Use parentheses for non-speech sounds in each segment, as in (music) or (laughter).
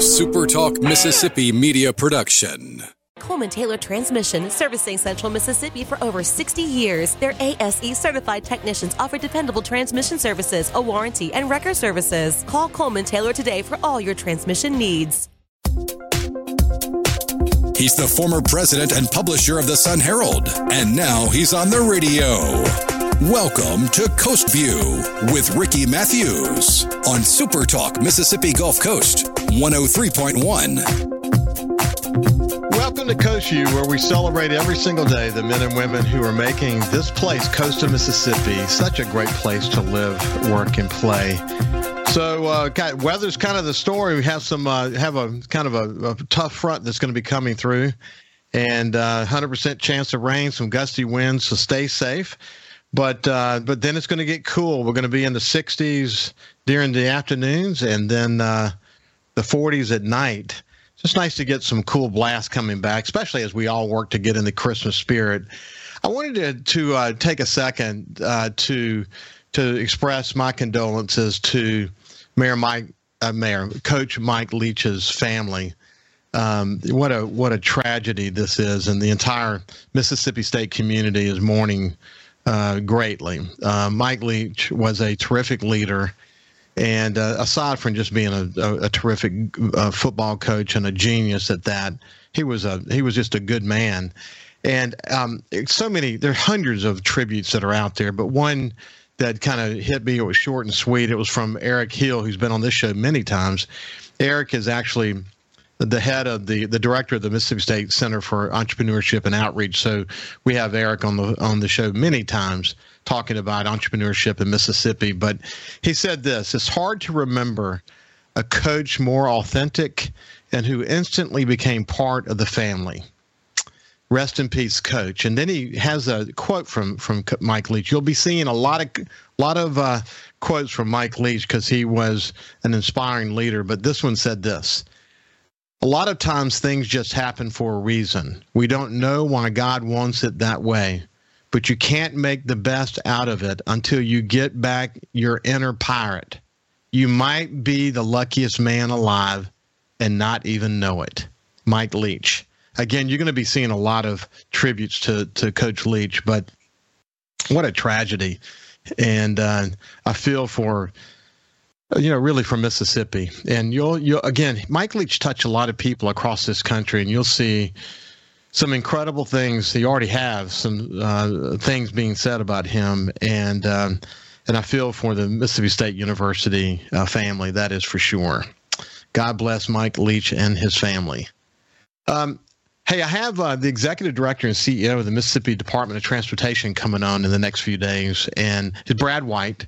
SuperTalk Mississippi media production. Coleman Taylor Transmission, servicing Central Mississippi for over 60 years. Their ASE certified technicians offer dependable transmission services, a warranty, and record services. Call Coleman Taylor today for all your transmission needs. He's the former president and publisher of the Sun Herald, and now he's on the radio. Welcome to Coast View with Ricky Matthews on Super Talk Mississippi Gulf Coast 103.1. Welcome to Coast View, where we celebrate every single day the men and women who are making this place, coast of Mississippi, such a great place to live, work, and play. So, uh, weather's kind of the story. We have some uh, have a kind of a, a, tough front that's going to be coming through, and uh, 100% chance of rain, some gusty winds. So stay safe. But uh, but then it's going to get cool. We're going to be in the 60s during the afternoons, and then uh, the 40s at night. It's just nice to get some cool blasts coming back, especially as we all work to get in the Christmas spirit. I wanted to to uh, take a second uh, to to express my condolences to Mayor Mike, uh, Mayor Coach Mike Leach's family. Um, what a what a tragedy this is, and the entire Mississippi State community is mourning uh, greatly. Uh, Mike Leach was a terrific leader. And uh, aside from just being a, a, a terrific uh, football coach and a genius at that, he was a he was just a good man. And um, so many there are hundreds of tributes that are out there, but one that kind of hit me. It was short and sweet. It was from Eric Hill, who's been on this show many times. Eric is actually the head of the the director of the Mississippi State Center for Entrepreneurship and Outreach. So we have Eric on the on the show many times talking about entrepreneurship in Mississippi. But he said this: It's hard to remember a coach more authentic and who instantly became part of the family. Rest in peace, coach. And then he has a quote from from Mike Leach. You'll be seeing a lot of lot of uh, quotes from Mike Leach because he was an inspiring leader. But this one said this a lot of times things just happen for a reason. We don't know why God wants it that way, but you can't make the best out of it until you get back your inner pirate. You might be the luckiest man alive and not even know it. Mike Leach. Again, you're going to be seeing a lot of tributes to, to Coach Leach, but what a tragedy. And uh, I feel for you know, really from Mississippi. And you'll, you'll again, Mike Leach touched a lot of people across this country, and you'll see some incredible things. He already have some uh, things being said about him, and um, and I feel for the Mississippi State University uh, family. That is for sure. God bless Mike Leach and his family. Um, hey, I have uh, the executive director and CEO of the Mississippi Department of Transportation coming on in the next few days, and Brad White.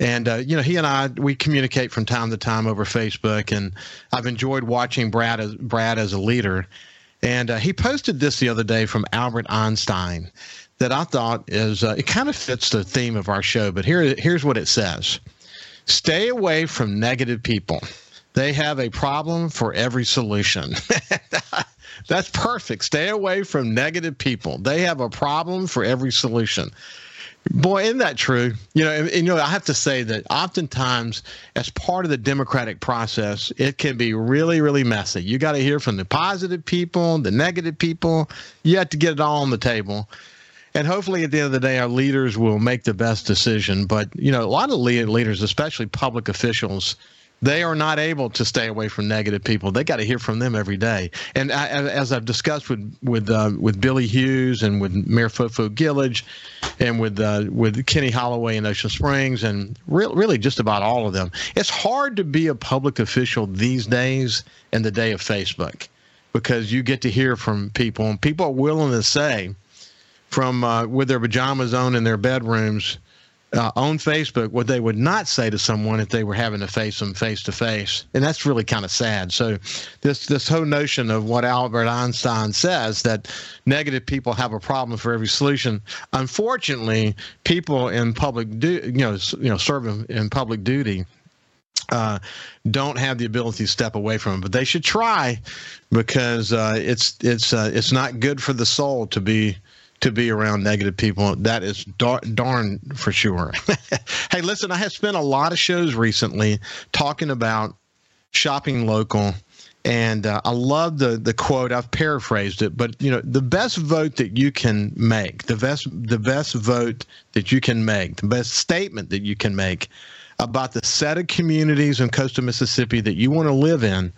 And uh, you know, he and I we communicate from time to time over Facebook, and I've enjoyed watching Brad as Brad as a leader. And uh, he posted this the other day from Albert Einstein that I thought is uh, it kind of fits the theme of our show. But here here's what it says: Stay away from negative people. They have a problem for every solution. (laughs) That's perfect. Stay away from negative people. They have a problem for every solution. Boy, isn't that true? You know, and, and, you know, I have to say that oftentimes, as part of the democratic process, it can be really, really messy. You got to hear from the positive people, the negative people. You have to get it all on the table. And hopefully, at the end of the day, our leaders will make the best decision. But you know, a lot of leaders, especially public officials, they are not able to stay away from negative people. They got to hear from them every day. And I, as I've discussed with with uh, with Billy Hewes and with Mayor Fofo Gilich, and with uh, with Kenny Holloway in Ocean Springs, and re- really just about all of them, it's hard to be a public official these days in the day of Facebook, because you get to hear from people, and people are willing to say, from uh, with their pajamas on in their bedrooms uh, on Facebook what they would not say to someone if they were having to face them face to face, and that's really kind of sad. So, this this whole notion of what Albert Einstein says that negative people have a problem for every solution. Unfortunately, people in public do you know you know serving in public duty uh, don't have the ability to step away from it, but they should try because uh, it's it's uh, it's not good for the soul to be to be around negative people. That is dar- darn for sure. (laughs) hey, listen, I have spent a lot of shows recently talking about shopping local And uh, I love the the quote. I've paraphrased it, but you know, the best vote that you can make, the best the best vote that you can make, the best statement that you can make about the set of communities in coastal Mississippi that you want to live in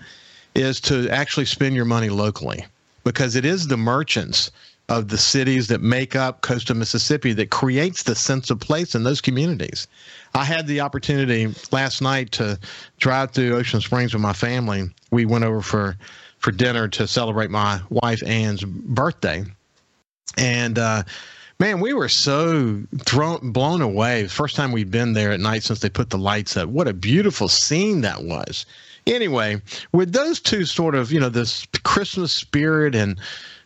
is to actually spend your money locally because it is the merchants of the cities that make up coastal Mississippi that creates the sense of place in those communities. I had the opportunity last night to drive through Ocean Springs with my family. We went over for for dinner to celebrate my wife Ann's birthday, and uh, man, we were so thrown blown away. First time we'd been there at night since they put the lights up. What a beautiful scene that was. Anyway, with those two sort of you know this Christmas spirit and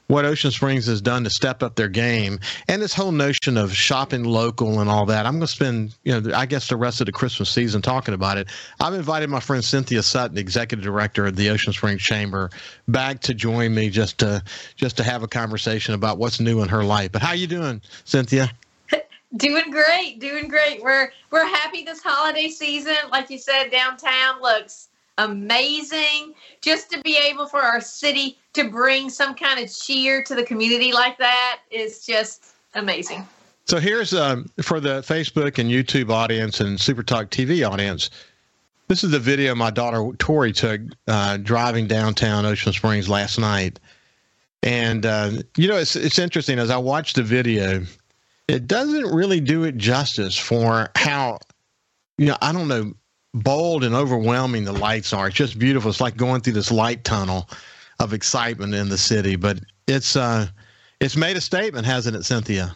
what Ocean Springs has done to step up their game and this whole notion of shopping local and all that. I'm going to spend, you know, I guess the rest of the Christmas season talking about it. I've invited my friend Cynthia Sutton, executive director of the Ocean Springs Chamber, back to join me just to just to have a conversation about what's new in her life. But how are you doing, Cynthia? (laughs) Doing great, doing great. We're we're happy this holiday season. Like you said, downtown looks amazing. Just to be able for our city to bring some kind of cheer to the community like that is just amazing. So here's um, for the Facebook and YouTube audience and Super Talk TV audience. This is the video my daughter Tori took uh, driving downtown Ocean Springs last night, and uh, you know it's it's interesting as I watched the video, it doesn't really do it justice for how you know I don't know bold and overwhelming the lights are. It's just beautiful. It's like going through this light tunnel of excitement in the city. But it's uh, it's made a statement, hasn't it, Cynthia?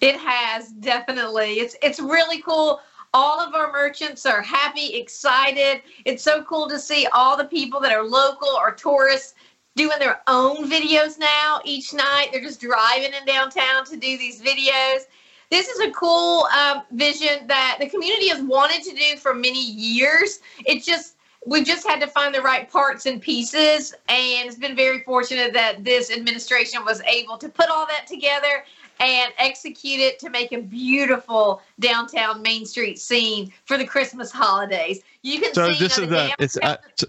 It has definitely. It's it's really cool. All of our merchants are happy, excited. It's so cool to see all the people that are local or tourists doing their own videos now each night. They're just driving in downtown to do these videos this is a cool um, vision that the community has wanted to do for many years. It's just we've just had to find the right parts and pieces, and it's been very fortunate that this administration was able to put all that together and execute it to make a beautiful downtown Main Street scene for the Christmas holidays. You can so see this is the it's uh, so,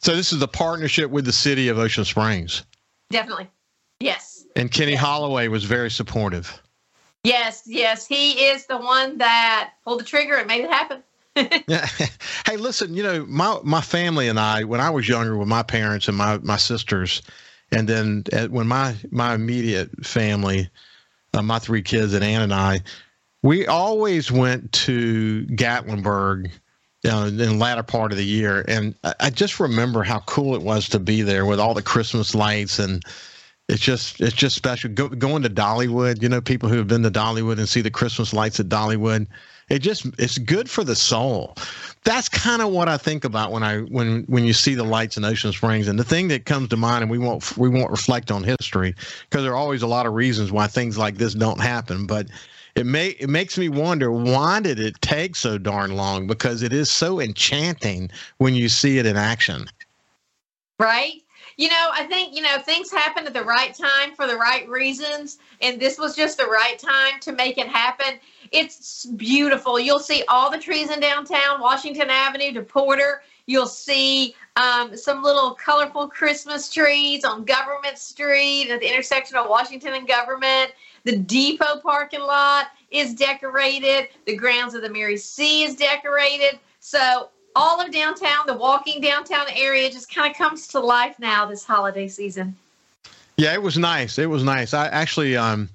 so this is the partnership with the city of Ocean Springs. Definitely, yes. And Kenny yes. Holloway was very supportive. Yes, yes, he is the one that pulled the trigger and made it happen. (laughs) yeah. Hey, listen, you know, my my family and I, when I was younger with my parents and my my sisters, and then at, when my my immediate family, uh, my three kids and Ann and I, we always went to Gatlinburg. Know, in the latter part of the year, and I, I just remember how cool it was to be there with all the Christmas lights and it's just it's just special. Go, going to Dollywood, you know, people who have been to Dollywood and see the Christmas lights at Dollywood, it just it's good for the soul. That's kind of what I think about when I when when you see the lights in Ocean Springs. And the thing that comes to mind, and we won't we won't reflect on history because there are always a lot of reasons why things like this don't happen, but. It may it makes me wonder why did it take so darn long because it is so enchanting when you see it in action. Right? you know, I think, you know, things happen at the right time for the right reasons. And this was just the right time to make it happen. It's beautiful. You'll see all the trees in downtown, Washington Avenue to Porter. You'll see um, some little colorful Christmas trees on Government Street at the intersection of Washington and Government. The depot parking lot is decorated. The grounds of the Mary C is decorated. So all of downtown, the walking downtown area just kind of comes to life now this holiday season. Yeah, it was nice. It was nice. I actually um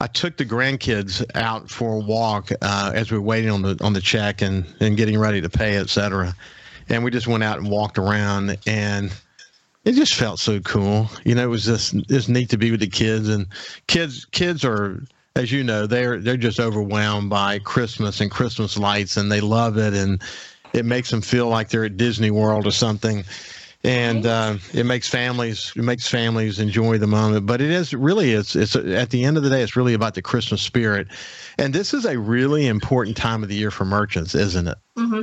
I took the grandkids out for a walk uh, as we were waiting on the on the check and and getting ready to pay, et cetera. And we just went out and walked around and it just felt so cool. You know, it was just it's neat to be with the kids and kids kids are as you know, they're they're just overwhelmed by Christmas and Christmas lights and they love it and it makes them feel like they're at Disney World or something. And uh, it makes families it makes families enjoy the moment, but it is really it's it's at the end of the day it's really about the Christmas spirit, and this is a really important time of the year for merchants, isn't it? Mm-hmm.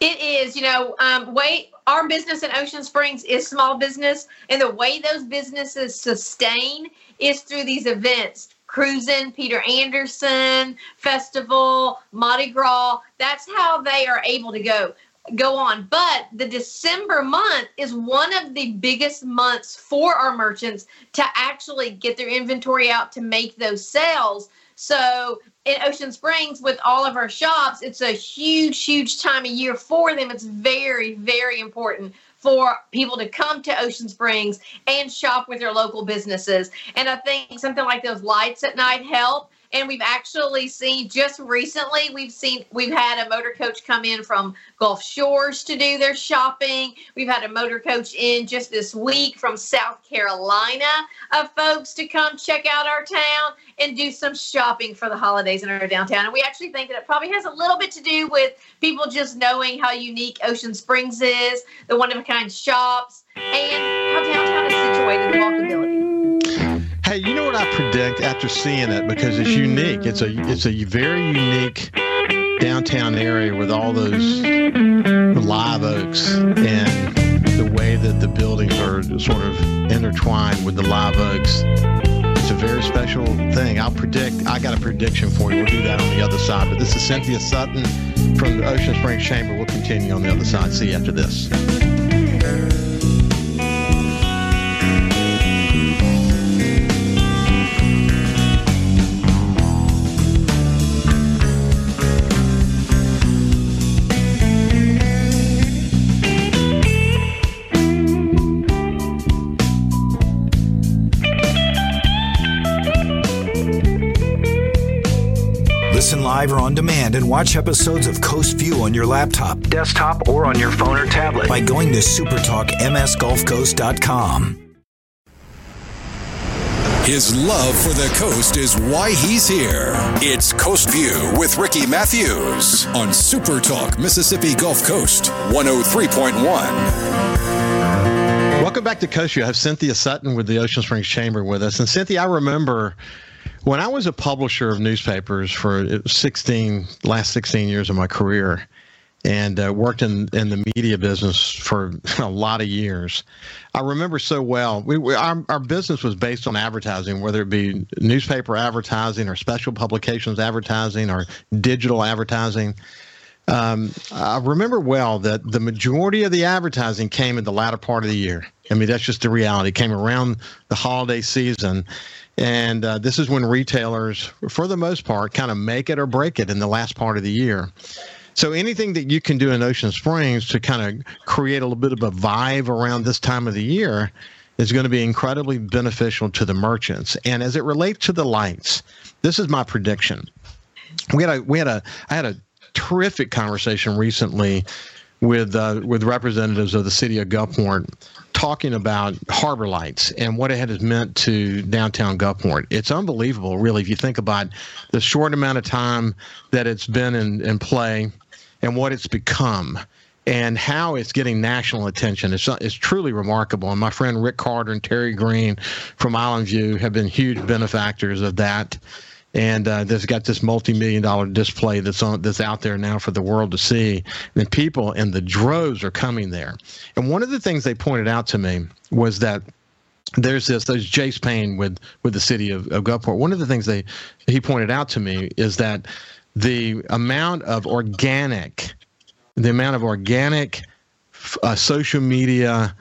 It is. You know, um, wait, our business in Ocean Springs is small business, and the way those businesses sustain is through these events Cruising, Peter Anderson Festival, Mardi Gras. That's how they are able to go. Go on. But the December month is one of the biggest months for our merchants to actually get their inventory out to make those sales. So in Ocean Springs, with all of our shops, it's a huge, huge time of year for them. It's very, very important for people to come to Ocean Springs and shop with their local businesses. And I think something like those lights at night help and we've actually seen just recently we've seen we've had a motor coach come in from gulf shores to do their shopping. We've had a motor coach in just this week from south carolina of folks to come check out our town and do some shopping for the holidays in our downtown. And we actually think that it probably has a little bit to do with people just knowing how unique ocean springs is the one of a kind shops and how downtown is situated the walkability Hey, you know what I predict after seeing it because it's unique. It's a it's a very unique downtown area with all those live oaks and the way that the buildings are sort of intertwined with the live oaks. It's a very special thing. I'll predict. I got a prediction for you. We'll do that on the other side. But this is Cynthia Sutton from the Ocean Springs Chamber. We'll continue on the other side. See you after this. Live or on demand and watch episodes of Coast View on your laptop, desktop, or on your phone or tablet by going to supertalkmsgulfcoast.com. His love for the coast is why he's here. It's Coast View with Ricky Matthews on Super Talk Mississippi Gulf Coast 103.1. Welcome back to Coast View. I have Cynthia Sutton with the Ocean Springs Chamber with us. And Cynthia, I remember when I was a publisher of newspapers for 16 last 16 years of my career, and uh, worked in, in the media business for (laughs) a lot of years. I remember so well. We, we, our, our business was based on advertising, whether it be newspaper advertising or special publications advertising or digital advertising. Um, I remember well that the majority of the advertising came in the latter part of the year. I mean, that's just the reality. It came around the holiday season. And uh, this is when retailers, for the most part, kind of make it or break it in the last part of the year. So anything that you can do in Ocean Springs to kind of create a little bit of a vibe around this time of the year is going to be incredibly beneficial to the merchants. And as it relates to the lights, this is my prediction. We had a we had a I had a terrific conversation recently with uh, with representatives of the city of Gulfport talking about harbor lights and what it has meant to downtown Gulfport. It's unbelievable, really, if you think about the short amount of time that it's been in, in play and what it's become and how it's getting national attention. It's, it's truly remarkable. And my friend Rick Carter and Terry Green from Island View have been huge benefactors of that and uh, there's got this multi-million dollar display that's on that's out there now for the world to see and people in the droves are coming there and one of the things they pointed out to me was that there's this there's Jace Payne with with the city of, of Gulfport. One of the things they he pointed out to me is that the amount of organic the amount of organic uh, social media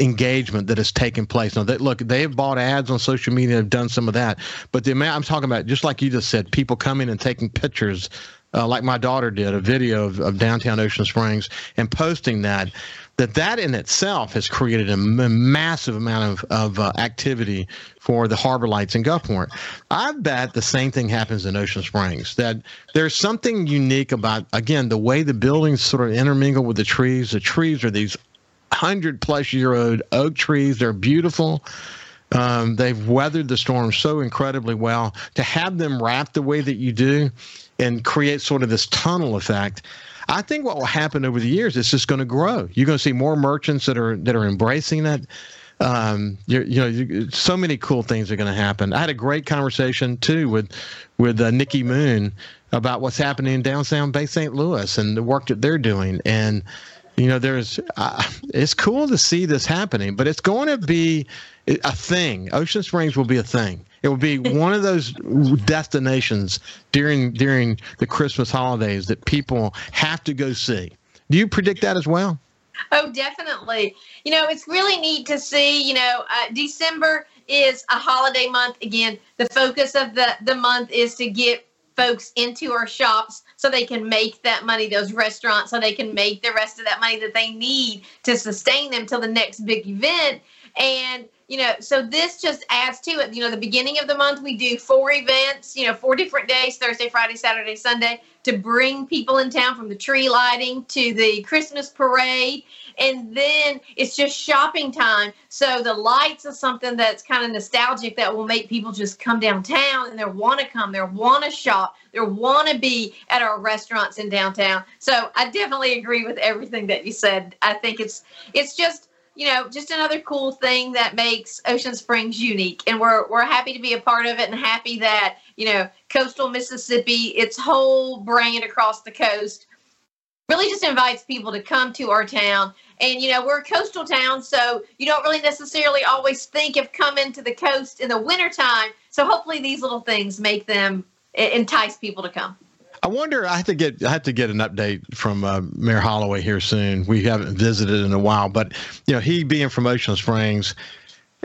engagement that has taken place. Now, they, look, they've bought ads on social media, have done some of that, but the amount I'm talking about, just like you just said, people coming and taking pictures, uh, like my daughter did, a video of, of downtown Ocean Springs and posting that. That that in itself has created a m- massive amount of, of uh, activity for the harbor lights in Gulfport. I bet the same thing happens in Ocean Springs. That there's something unique about again the way the buildings sort of intermingle with the trees. The trees are these hundred plus year old oak trees. They're beautiful. Um, they've weathered the storm so incredibly well. To have them wrapped the way that you do and create sort of this tunnel effect, I think what will happen over the years is just going to grow. You're going to see more merchants that are that are embracing that. Um, you know, you, so many cool things are going to happen. I had a great conversation too with with uh, Nikki Moon about what's happening in downtown Bay St. Louis and the work that they're doing and you know there's uh, it's cool to see this happening but it's going to be a thing ocean springs will be a thing it will be (laughs) one of those destinations during during the christmas holidays that people have to go see Do you predict that as well? Oh, definitely. You know, it's really neat to see. You know, uh, December is a holiday month. Again, the focus of the the month is to get folks into our shops so they can make that money, those restaurants, so they can make the rest of that money that they need to sustain them till the next big event. And you know, so this just adds to it. You know, the beginning of the month, we do four events, you know, four different days Thursday, Friday, Saturday, Sunday to bring people in town from the tree lighting to the Christmas parade. And then it's just shopping time. So the lights are something that's kind of nostalgic that will make people just come downtown and they want to come, they want to shop, they want to be at our restaurants in downtown. So I definitely agree with everything that you said. I think it's it's just you know, just another cool thing that makes Ocean Springs unique. And we're we're happy to be a part of it and happy that, you know, coastal Mississippi, its whole brand across the coast, really just invites people to come to our town. And you know, we're a coastal town, so you don't really necessarily always think of coming to the coast in the wintertime. So hopefully these little things make them entice people to come. I wonder. I have to get. I have to get an update from uh, Mayor Holloway here soon. We haven't visited in a while, but you know, he being from Ocean Springs,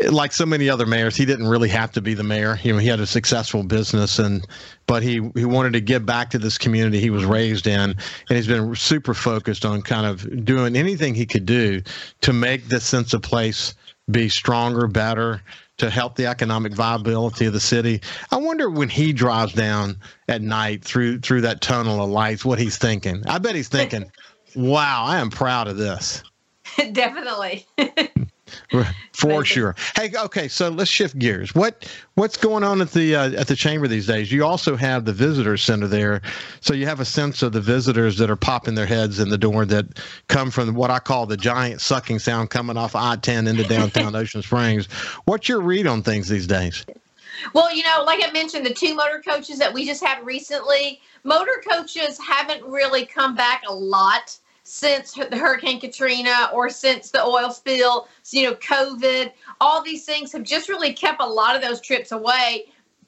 like so many other mayors, he didn't really have to be the mayor. You know, he had a successful business, and but he he wanted to give back to this community he was raised in, and he's been super focused on kind of doing anything he could do to make this sense of place be stronger, better, to help the economic viability of the city. I wonder when he drives down at night through through that tunnel of lights, what he's thinking. I bet he's thinking, (laughs) "Wow, I am proud of this." Definitely. (laughs) (laughs) For sure. Hey, okay, so let's shift gears. What what's going on at the uh, at the chamber these days? You also have the visitor center there, so you have a sense of the visitors that are popping their heads in the door that come from what I call the giant sucking sound coming off I-10 into downtown (laughs) Ocean Springs. What's your read on things these days? Well, you know, like I mentioned, the two motor coaches that we just had recently, motor coaches haven't really come back a lot since the Hurricane Katrina or since the oil spill, you know, COVID, all these things have just really kept a lot of those trips away.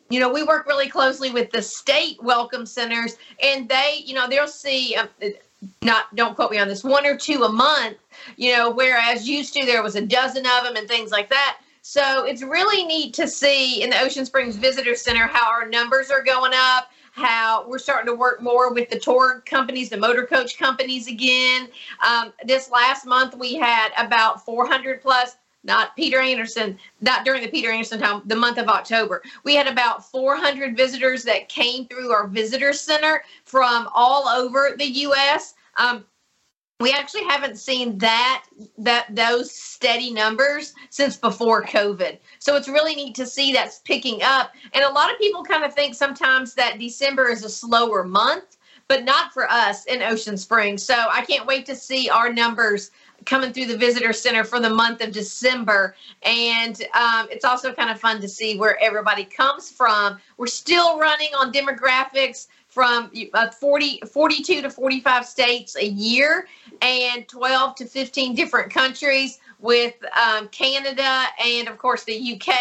You know, we work really closely with the state welcome centers, and they, you know, they'll see. Um, not don't quote me on this one or two a month you know whereas used to there was a dozen of them and things like that so it's really neat to see in the ocean springs visitor center how our numbers are going up how we're starting to work more with the tour companies, the motor coach companies again. Um, this last month, we had about 400 plus not Peter Anderson, not during the Peter Anderson time, the month of October. We had about 400 visitors that came through our visitor center from all over the U.S. Um, we actually haven't seen that that those steady numbers since before covid. So it's really neat to see that's picking up. And a lot of people kind of think sometimes that december is a slower month but not for us in ocean springs. So i can't wait to see our numbers coming through the visitor center for the month of december. And um, it's also kind of fun to see where everybody comes from. We're still running on demographics from uh, 40, 42 to 45 states a year and 12 to 15 different countries with um, Canada and, of course, the UK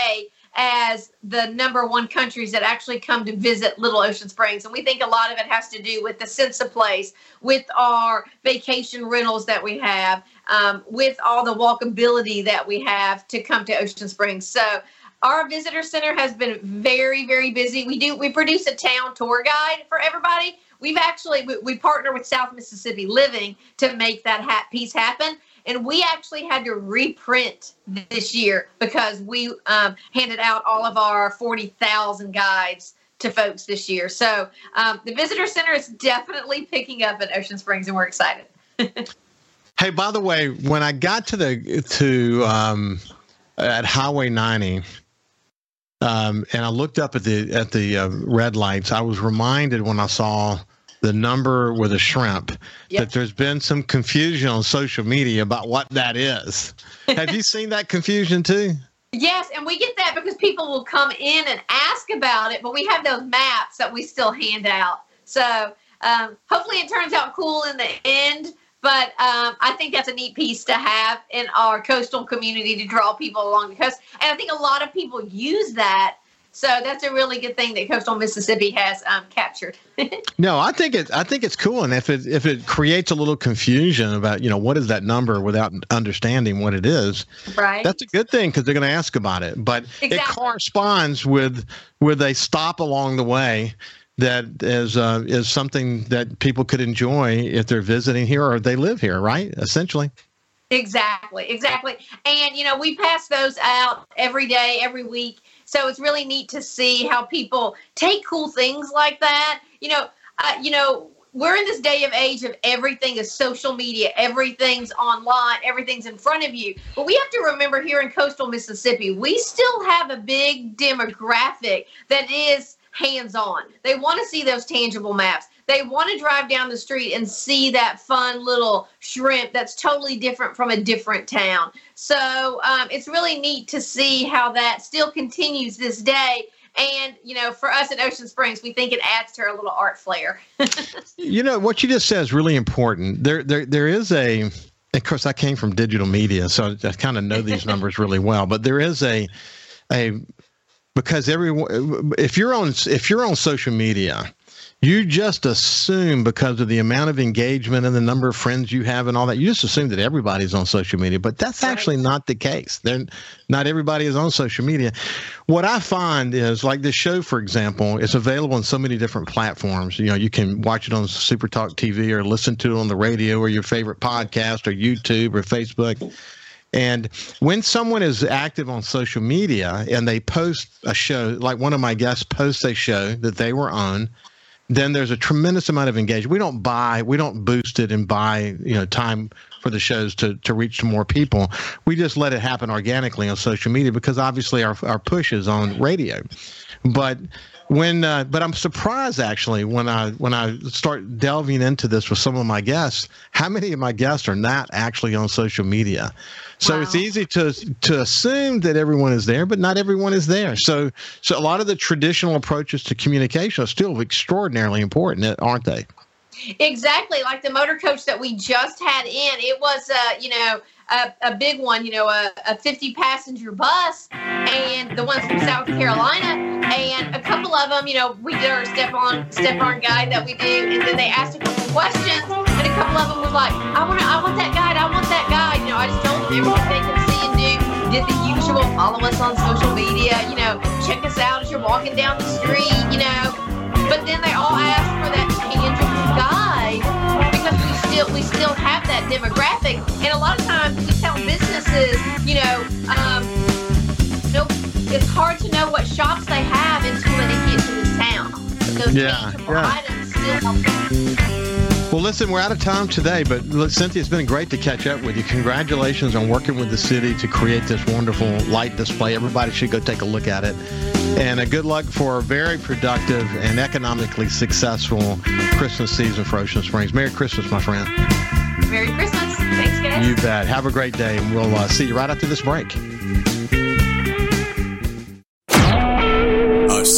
as the number one countries that actually come to visit Little Ocean Springs. And we think a lot of it has to do with the sense of place, with our vacation rentals that we have, um, with all the walkability that we have to come to Ocean Springs. So our visitor center has been very, very busy. We do we produce a town tour guide for everybody. We've actually we, we partner with South Mississippi Living to make that hat piece happen. And we actually had to reprint this year because we um, handed out all of our 40,000 guides to folks this year. So um, the visitor center is definitely picking up at Ocean Springs, and we're excited. (laughs) hey, by the way, when I got to the to um, at Highway 90, um, and I looked up at the at the uh, red lights. I was reminded when I saw the number with a shrimp yep. that there's been some confusion on social media about what that is. Have you (laughs) seen that confusion too? Yes, and we get that because people will come in and ask about it, but we have those maps that we still hand out. So um, hopefully it turns out cool in the end. But um, I think that's a neat piece to have in our coastal community to draw people along the coast. And I think a lot of people use that So that's a really good thing that Coastal Mississippi has um, captured. (laughs) no, I think it. I think it's cool, and if it if it creates a little confusion about you know what is that number without understanding what it is, right? That's a good thing because they're going to ask about it. But exactly. it corresponds with with a stop along the way that is uh, is something that people could enjoy if they're visiting here or they live here, right? Essentially. Exactly, exactly. And you know, we pass those out every day, every week so it's really neat to see how people take cool things like that. You know, uh, you know, we're in this day of age of everything is social media, everything's online, everything's in front of you. But we have to remember here in coastal Mississippi, we still have a big demographic that is hands on. They want to see those tangible maps. They want to drive down the street and see that fun little shrimp that's totally different from a different town. So um, it's really neat to see how that still continues this day. And, you know, for us at Ocean Springs, we think it adds to our little art flair. (laughs) you know, what you just said is really important. There, there, there is a, of course, I came from digital media, so I kind of know these (laughs) numbers really well. But there is a, a because everyone, if you're on, if you're on social media, you just assume because of the amount of engagement and the number of friends you have and all that, you just assume that everybody's on social media, but that's actually not the case. They're, not everybody is on social media. What I find is like this show, for example, it's available on so many different platforms. You know, you can watch it on Super Talk TV or listen to it on the radio or your favorite podcast or YouTube or Facebook. And when someone is active on social media and they post a show, like one of my guests posts a show that they were on, then there's a tremendous amount of engagement. We don't buy, we don't boost it and buy, you know, time for the shows to, to reach to more people. We just let it happen organically on social media because obviously our, our push is on radio. But when uh, but I'm surprised actually when I when I start delving into this with some of my guests, how many of my guests are not actually on social media? So wow. it's easy to to assume that everyone is there, but not everyone is there. So so a lot of the traditional approaches to communication are still extraordinarily important, aren't they? Exactly, like the motor coach that we just had in. It was, uh, you know, a, a big one, you know, a, a 50 passenger bus, and the ones from South Carolina, and a couple of them, you know, we did our step on step on guide that we do, and then they asked a couple questions, and a couple of them was like, I want, I want that guide, I want that guide. You know, I just told them everything they can see and do. Did the usual, follow us on social media, you know, check us out as you're walking down the street, you know. But then they all asked for that tangible guide because we still we still have that demographic, hard to know what shops they have until they get to the town. Those yeah, yeah. items still well, listen, we're out of time today, but look, Cynthia, it's been great to catch up with you. Congratulations on working with the city to create this wonderful light display. Everybody should go take a look at it. And a good luck for a very productive and economically successful Christmas season for Ocean Springs. Merry Christmas, my friend. Merry Christmas. Thanks, guys. You bet. Have a great day, and we'll uh, see you right after this break.